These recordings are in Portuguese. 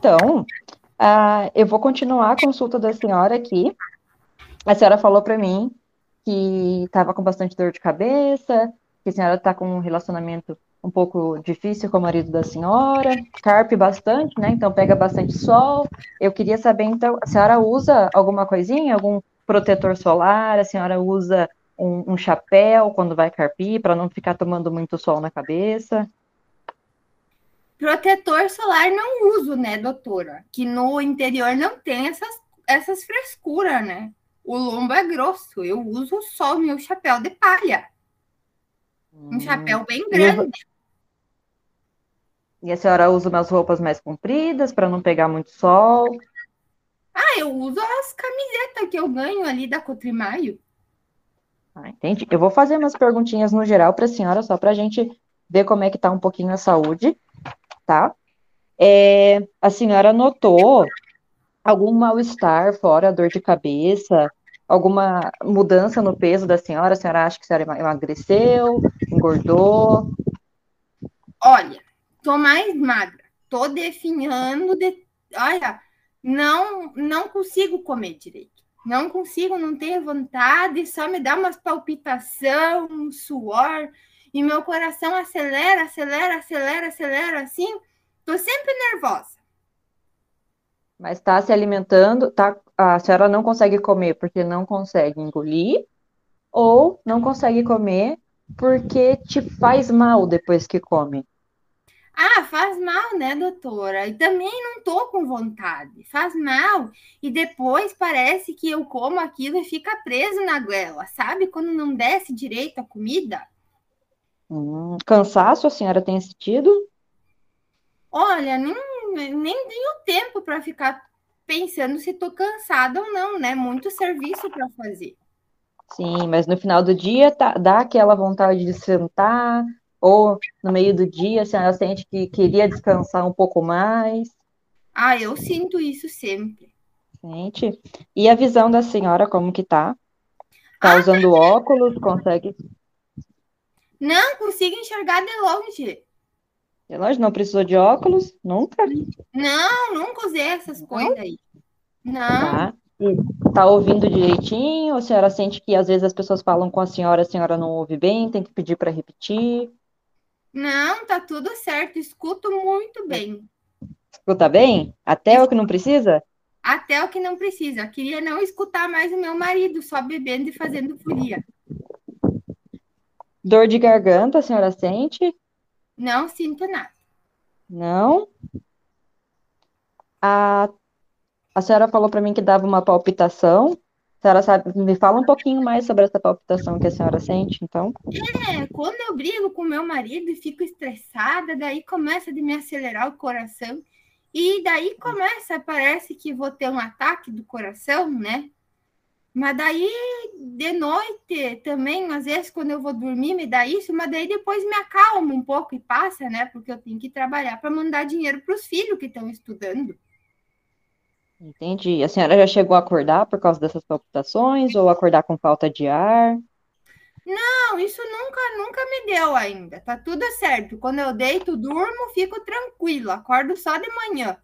Então, uh, eu vou continuar a consulta da senhora aqui. A senhora falou para mim que estava com bastante dor de cabeça, que a senhora está com um relacionamento um pouco difícil com o marido da senhora, carpe bastante, né? Então pega bastante sol. Eu queria saber, então, a senhora usa alguma coisinha, algum protetor solar? A senhora usa um, um chapéu quando vai carpir para não ficar tomando muito sol na cabeça? Protetor solar não uso, né, doutora? Que no interior não tem essas, essas frescuras, né? O lombo é grosso. Eu uso só o meu chapéu de palha. Um hum. chapéu bem grande. E a senhora usa umas roupas mais compridas para não pegar muito sol? Ah, eu uso as camisetas que eu ganho ali da Cotrimaio. Ah, entendi. Eu vou fazer umas perguntinhas no geral para a senhora, só para a gente ver como é que está um pouquinho a saúde, tá? É, a senhora notou algum mal-estar fora, dor de cabeça, alguma mudança no peso da senhora? A senhora acha que a senhora emagreceu, engordou? Olha, tô mais magra, tô definhando, de... olha, não, não consigo comer direito. Não consigo, não tenho vontade, só me dá umas palpitação, um suor, e meu coração acelera, acelera, acelera, acelera, assim. Tô sempre nervosa. Mas está se alimentando, tá, a senhora não consegue comer porque não consegue engolir, ou não consegue comer porque te faz mal depois que come. Ah, faz mal, né, doutora? E também não tô com vontade. Faz mal. E depois parece que eu como aquilo e fica preso na goela, sabe? Quando não desce direito a comida. Hum, cansaço a senhora tem sentido? Olha, nem, nem tenho tempo para ficar pensando se tô cansada ou não, né? Muito serviço para fazer. Sim, mas no final do dia tá, dá aquela vontade de sentar, ou no meio do dia, a senhora sente que queria descansar um pouco mais? Ah, eu sinto isso sempre. Sente. E a visão da senhora, como que tá? Tá ah, usando óculos? Consegue? Não, consigo enxergar de longe. De longe? Não precisou de óculos? Nunca? Não, nunca usei essas coisas aí. Não. Tá. Tá ouvindo direitinho? A senhora sente que às vezes as pessoas falam com a senhora, a senhora não ouve bem, tem que pedir para repetir? Não, tá tudo certo. Escuto muito bem. Escuta bem? Até o que não precisa? Até o que não precisa. Queria não escutar mais o meu marido só bebendo e fazendo folia. Dor de garganta, a senhora sente? Não sinto nada. Não? A, a senhora falou para mim que dava uma palpitação. A senhora sabe, me fala um pouquinho mais sobre essa palpitação que a senhora sente, então. É, quando eu brigo com meu marido e fico estressada, daí começa de me acelerar o coração. E daí começa, parece que vou ter um ataque do coração, né? Mas daí, de noite também, às vezes, quando eu vou dormir, me dá isso, mas daí depois me acalma um pouco e passa, né? Porque eu tenho que trabalhar para mandar dinheiro para os filhos que estão estudando. Entendi. A senhora já chegou a acordar por causa dessas palpitações ou acordar com falta de ar? Não, isso nunca, nunca me deu ainda. Tá tudo certo. Quando eu deito, durmo, fico tranquilo. Acordo só de manhã.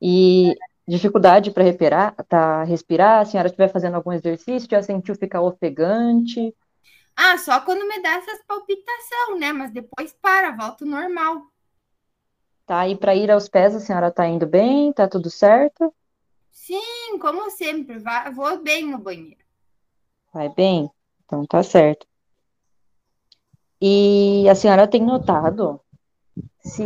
E dificuldade para respirar, tá, respirar? A senhora estiver fazendo algum exercício, já sentiu ficar ofegante? Ah, só quando me dá essas palpitações, né? Mas depois para, volta normal. Tá, e para ir aos pés, a senhora tá indo bem? Tá tudo certo? Sim, como sempre, vou bem no banheiro. Vai bem? Então tá certo. E a senhora tem notado se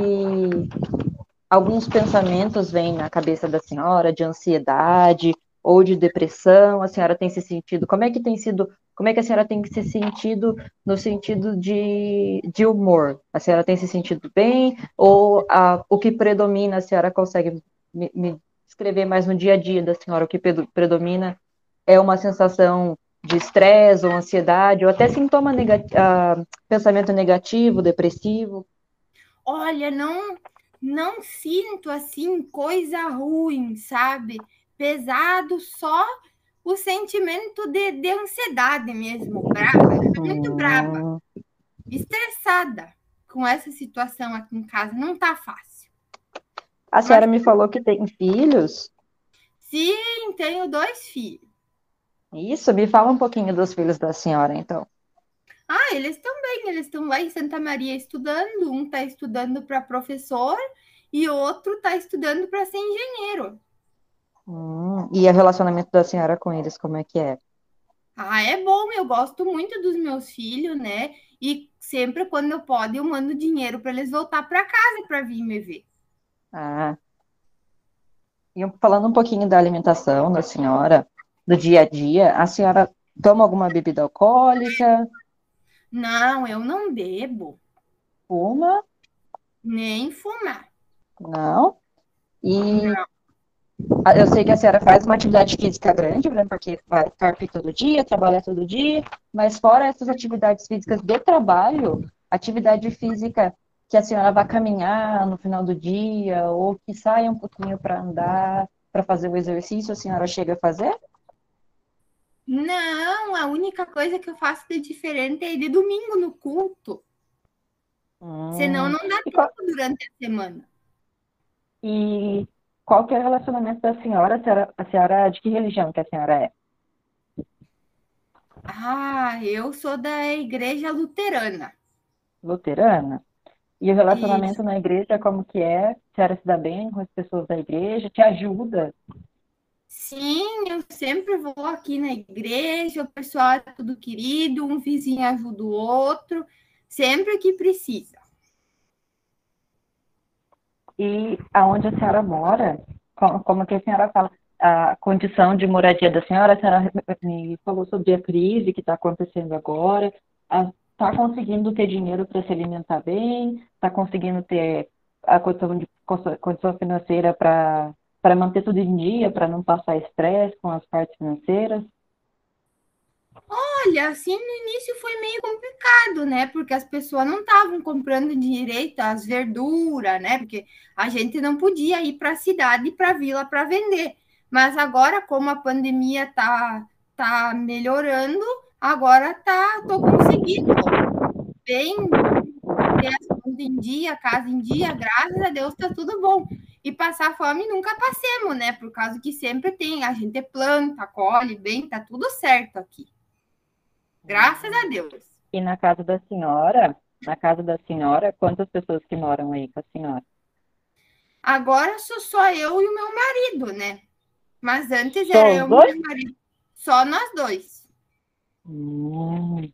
alguns pensamentos vêm na cabeça da senhora de ansiedade ou de depressão? A senhora tem se sentido? Como é que tem sido como é que a senhora tem se sentido no sentido de, de humor? A senhora tem se sentido bem? Ou a, o que predomina, a senhora consegue me, me mais no dia a dia da senhora? O que predomina é uma sensação de estresse ou ansiedade, ou até sintoma negativo, uh, pensamento negativo, depressivo? Olha, não, não sinto assim coisa ruim, sabe? Pesado só o sentimento de, de ansiedade mesmo, brava. Eu tô muito brava, estressada com essa situação aqui em casa. Não tá fácil. A senhora me falou que tem filhos? Sim, tenho dois filhos. Isso, me fala um pouquinho dos filhos da senhora, então. Ah, eles estão bem, eles estão lá em Santa Maria estudando. Um está estudando para professor e outro está estudando para ser engenheiro. Hum, e o relacionamento da senhora com eles, como é que é? Ah, é bom, eu gosto muito dos meus filhos, né? E sempre quando eu posso, eu mando dinheiro para eles voltar para casa para vir me ver. Ah. E falando um pouquinho da alimentação da senhora, do dia a dia, a senhora toma alguma bebida alcoólica? Não, eu não bebo. Fuma? Nem fumar. Não? E não. eu sei que a senhora faz uma atividade física grande, né? Porque vai carpir todo dia, trabalha todo dia, mas fora essas atividades físicas de trabalho, atividade física que a senhora vai caminhar no final do dia, ou que saia um pouquinho para andar, para fazer o exercício, a senhora chega a fazer? Não, a única coisa que eu faço de diferente é ir de domingo no culto. Hum. Senão não dá tempo qual... durante a semana. E qual que é o relacionamento da senhora? A senhora, a senhora de que religião que a senhora é? Ah, eu sou da igreja luterana. Luterana? E o relacionamento Isso. na igreja, como que é? A senhora se dá bem com as pessoas da igreja? Te ajuda? Sim, eu sempre vou aqui na igreja, o pessoal é tudo querido, um vizinho ajuda o outro, sempre que precisa. E aonde a senhora mora, como, como que a senhora fala, a condição de moradia da senhora, a senhora me falou sobre a crise que está acontecendo agora, está conseguindo ter dinheiro para se alimentar bem, está conseguindo ter a condição, de, condição financeira para manter tudo em dia, para não passar estresse com as partes financeiras? Olha, assim no início foi meio complicado, né? Porque as pessoas não estavam comprando direito as verduras, né? Porque a gente não podia ir para a cidade, para a vila para vender. Mas agora, como a pandemia tá, tá melhorando, agora tá, tô conseguindo bem ter as em dia, casa em dia, graças a Deus tá tudo bom. E passar fome nunca passemos, né? Por causa que sempre tem, a gente planta, colhe bem, tá tudo certo aqui. Graças a Deus. E na casa da senhora, na casa da senhora, quantas pessoas que moram aí com a senhora? Agora sou só eu e o meu marido, né? Mas antes só era eu e meu marido. Só nós dois. Hum.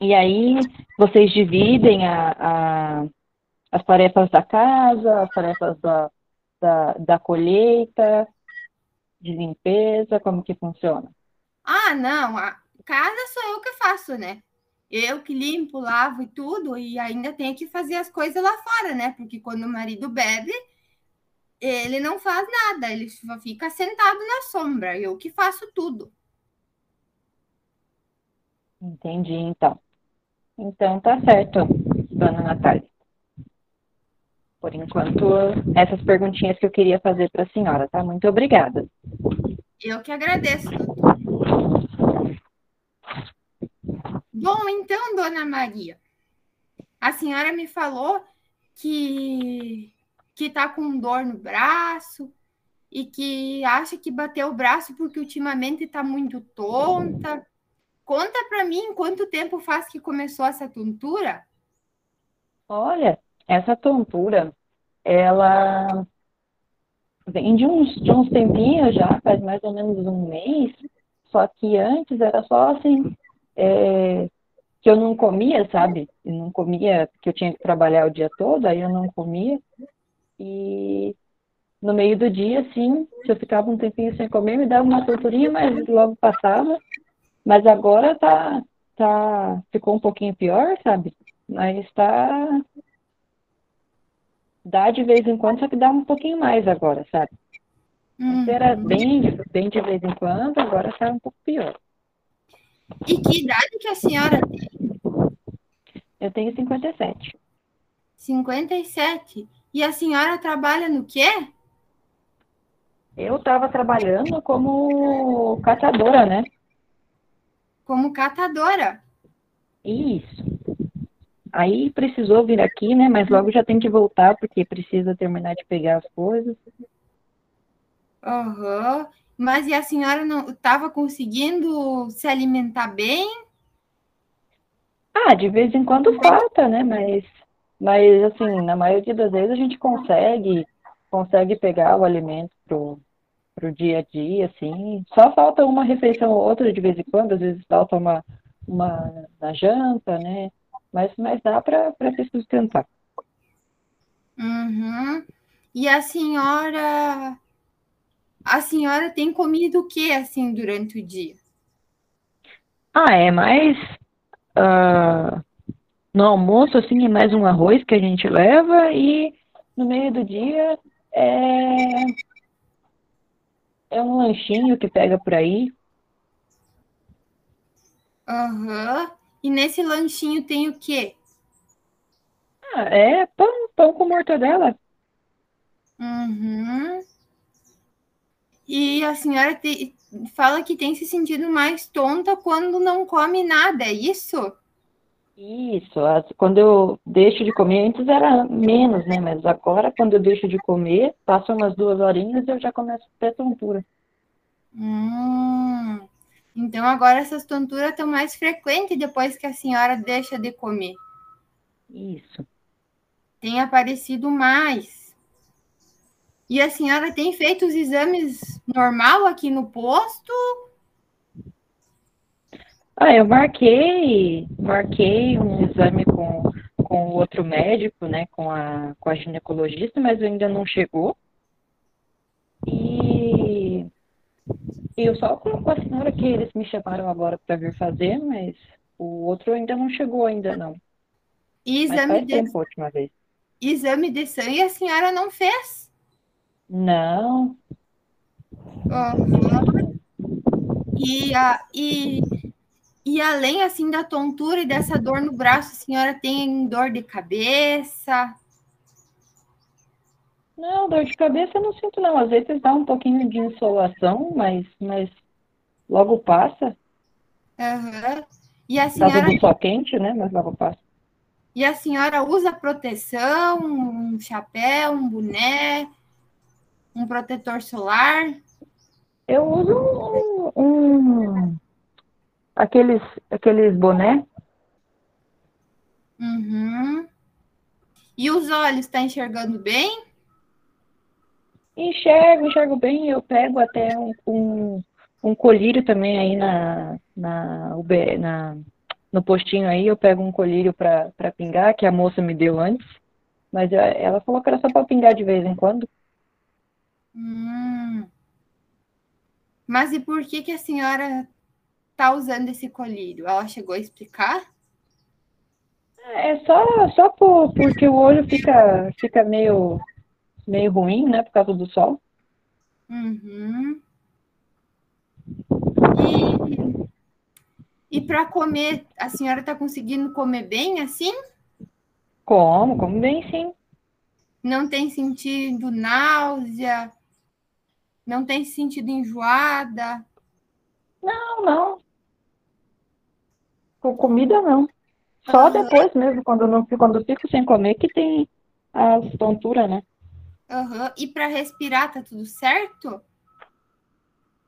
E aí, vocês dividem a, a, as tarefas da casa, as tarefas da, da, da colheita, de limpeza, como que funciona? Ah, não, a casa sou eu que faço, né? Eu que limpo, lavo e tudo, e ainda tenho que fazer as coisas lá fora, né? Porque quando o marido bebe, ele não faz nada, ele fica sentado na sombra, eu que faço tudo. Entendi, então. Então tá certo, dona Natália. Por enquanto, essas perguntinhas que eu queria fazer para a senhora, tá? Muito obrigada. Eu que agradeço, doutor. Bom, então, dona Maria, a senhora me falou que que tá com dor no braço e que acha que bateu o braço porque ultimamente tá muito tonta. Conta para mim quanto tempo faz que começou essa tontura? Olha, essa tontura, ela vem de uns, de uns tempinhos já, faz mais ou menos um mês, só que antes era só assim, é, que eu não comia, sabe? Eu não comia, porque eu tinha que trabalhar o dia todo, aí eu não comia. E no meio do dia, assim, se eu ficava um tempinho sem comer, me dava uma tonturinha, mas logo passava. Mas agora tá, tá, ficou um pouquinho pior, sabe? Mas tá, dá de vez em quando, só que dá um pouquinho mais agora, sabe? Uhum. Era bem, bem de vez em quando, agora tá um pouco pior. E que idade que a senhora tem? Eu tenho 57. 57? E a senhora trabalha no quê? Eu estava trabalhando como catadora, né? Como catadora? Isso. Aí precisou vir aqui, né? Mas logo já tem que voltar, porque precisa terminar de pegar as coisas. Aham. Uhum. Mas e a senhora não estava conseguindo se alimentar bem? Ah, de vez em quando falta, né? Mas, mas assim, na maioria das vezes a gente consegue, consegue pegar o alimento pro, pro dia a dia, assim. Só falta uma refeição ou outra de vez em quando, às vezes falta uma, uma na janta, né? Mas, mas dá para se sustentar. Uhum. E a senhora a senhora tem comido o que assim durante o dia? Ah, é mais uh, no almoço assim é mais um arroz que a gente leva e no meio do dia é é um lanchinho que pega por aí. Aham. Uhum. E nesse lanchinho tem o quê? Ah, é pão, pão com mortadela. Uhum. E a senhora te, fala que tem se sentido mais tonta quando não come nada, é isso? Isso, quando eu deixo de comer, antes era menos, né? Mas agora, quando eu deixo de comer, passam umas duas horinhas e eu já começo a ter tontura. Hum, então agora essas tonturas estão mais frequentes depois que a senhora deixa de comer. Isso. Tem aparecido mais. E a senhora tem feito os exames normal aqui no posto? Ah, eu marquei, marquei um exame com, com o outro médico, né, com a, com a ginecologista, mas ainda não chegou. E eu só com a senhora que eles me chamaram agora para vir fazer, mas o outro ainda não chegou ainda não. E exame de... tempo, última vez. Exame de sangue a senhora não fez? Não. E, a, e, e além assim da tontura e dessa dor no braço, a senhora tem dor de cabeça? Não, dor de cabeça eu não sinto não. Às vezes dá um pouquinho de insolação, mas, mas logo passa. Uhum. E a senhora... Dá do sol quente, né? Mas logo passa. E a senhora usa proteção, um chapéu, um boné, um protetor solar? Eu uso um, um aqueles, aqueles boné. Uhum. E os olhos, está enxergando bem? Enxergo, enxergo bem. Eu pego até um, um, um colírio também aí na, na, na, no postinho aí. Eu pego um colírio para pingar, que a moça me deu antes. Mas ela falou que era só para pingar de vez em quando. Hum. Mas e por que, que a senhora está usando esse colírio? Ela chegou a explicar? É só, só por, porque o olho fica, fica meio, meio ruim, né? Por causa do sol. Uhum. E, e para comer, a senhora está conseguindo comer bem assim? Como, como bem sim. Não tem sentido náusea, não tem se sentido enjoada? Não, não. Com comida, não. Só uhum. depois mesmo, quando, não, quando eu fico sem comer, que tem as tonturas, né? Uhum. E para respirar, tá tudo certo?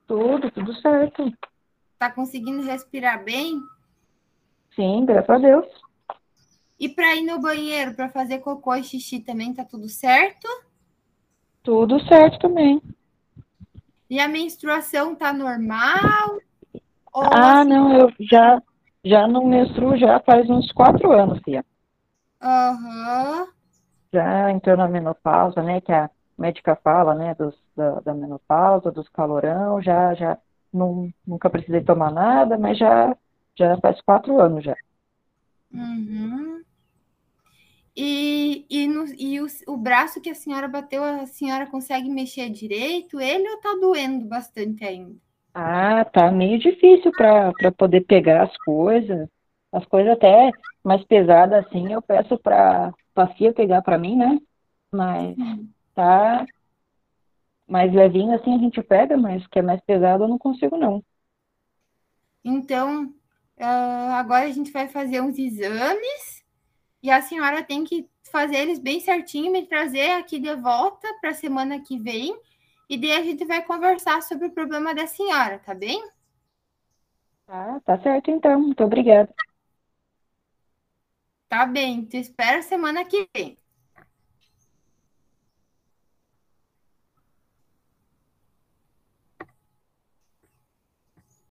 Tudo, tudo certo. Tá conseguindo respirar bem? Sim, graças a Deus. E para ir no banheiro, para fazer cocô e xixi também tá tudo certo? Tudo certo também. E a menstruação tá normal? ah, assim... não, eu já, já não menstruo já faz uns quatro anos, Fia. Aham. Uhum. Já entrou na menopausa, né? Que a médica fala, né? Dos, da, da menopausa, dos calorão, já, já não, nunca precisei tomar nada, mas já, já faz quatro anos já. Uhum. E, e, no, e o, o, braço que a senhora bateu, a senhora consegue mexer direito ele ou tá doendo bastante ainda? Ah, tá meio difícil para poder pegar as coisas. As coisas até mais pesadas assim, eu peço para Fia pegar para mim, né? Mas tá mais levinho assim a gente pega, mas que é mais pesado eu não consigo não. Então, uh, agora a gente vai fazer uns exames E a senhora tem que fazer eles bem certinho, me trazer aqui de volta para a semana que vem. E daí a gente vai conversar sobre o problema da senhora, tá bem? Ah, tá certo então. Muito obrigada. Tá bem. Te espero semana que vem.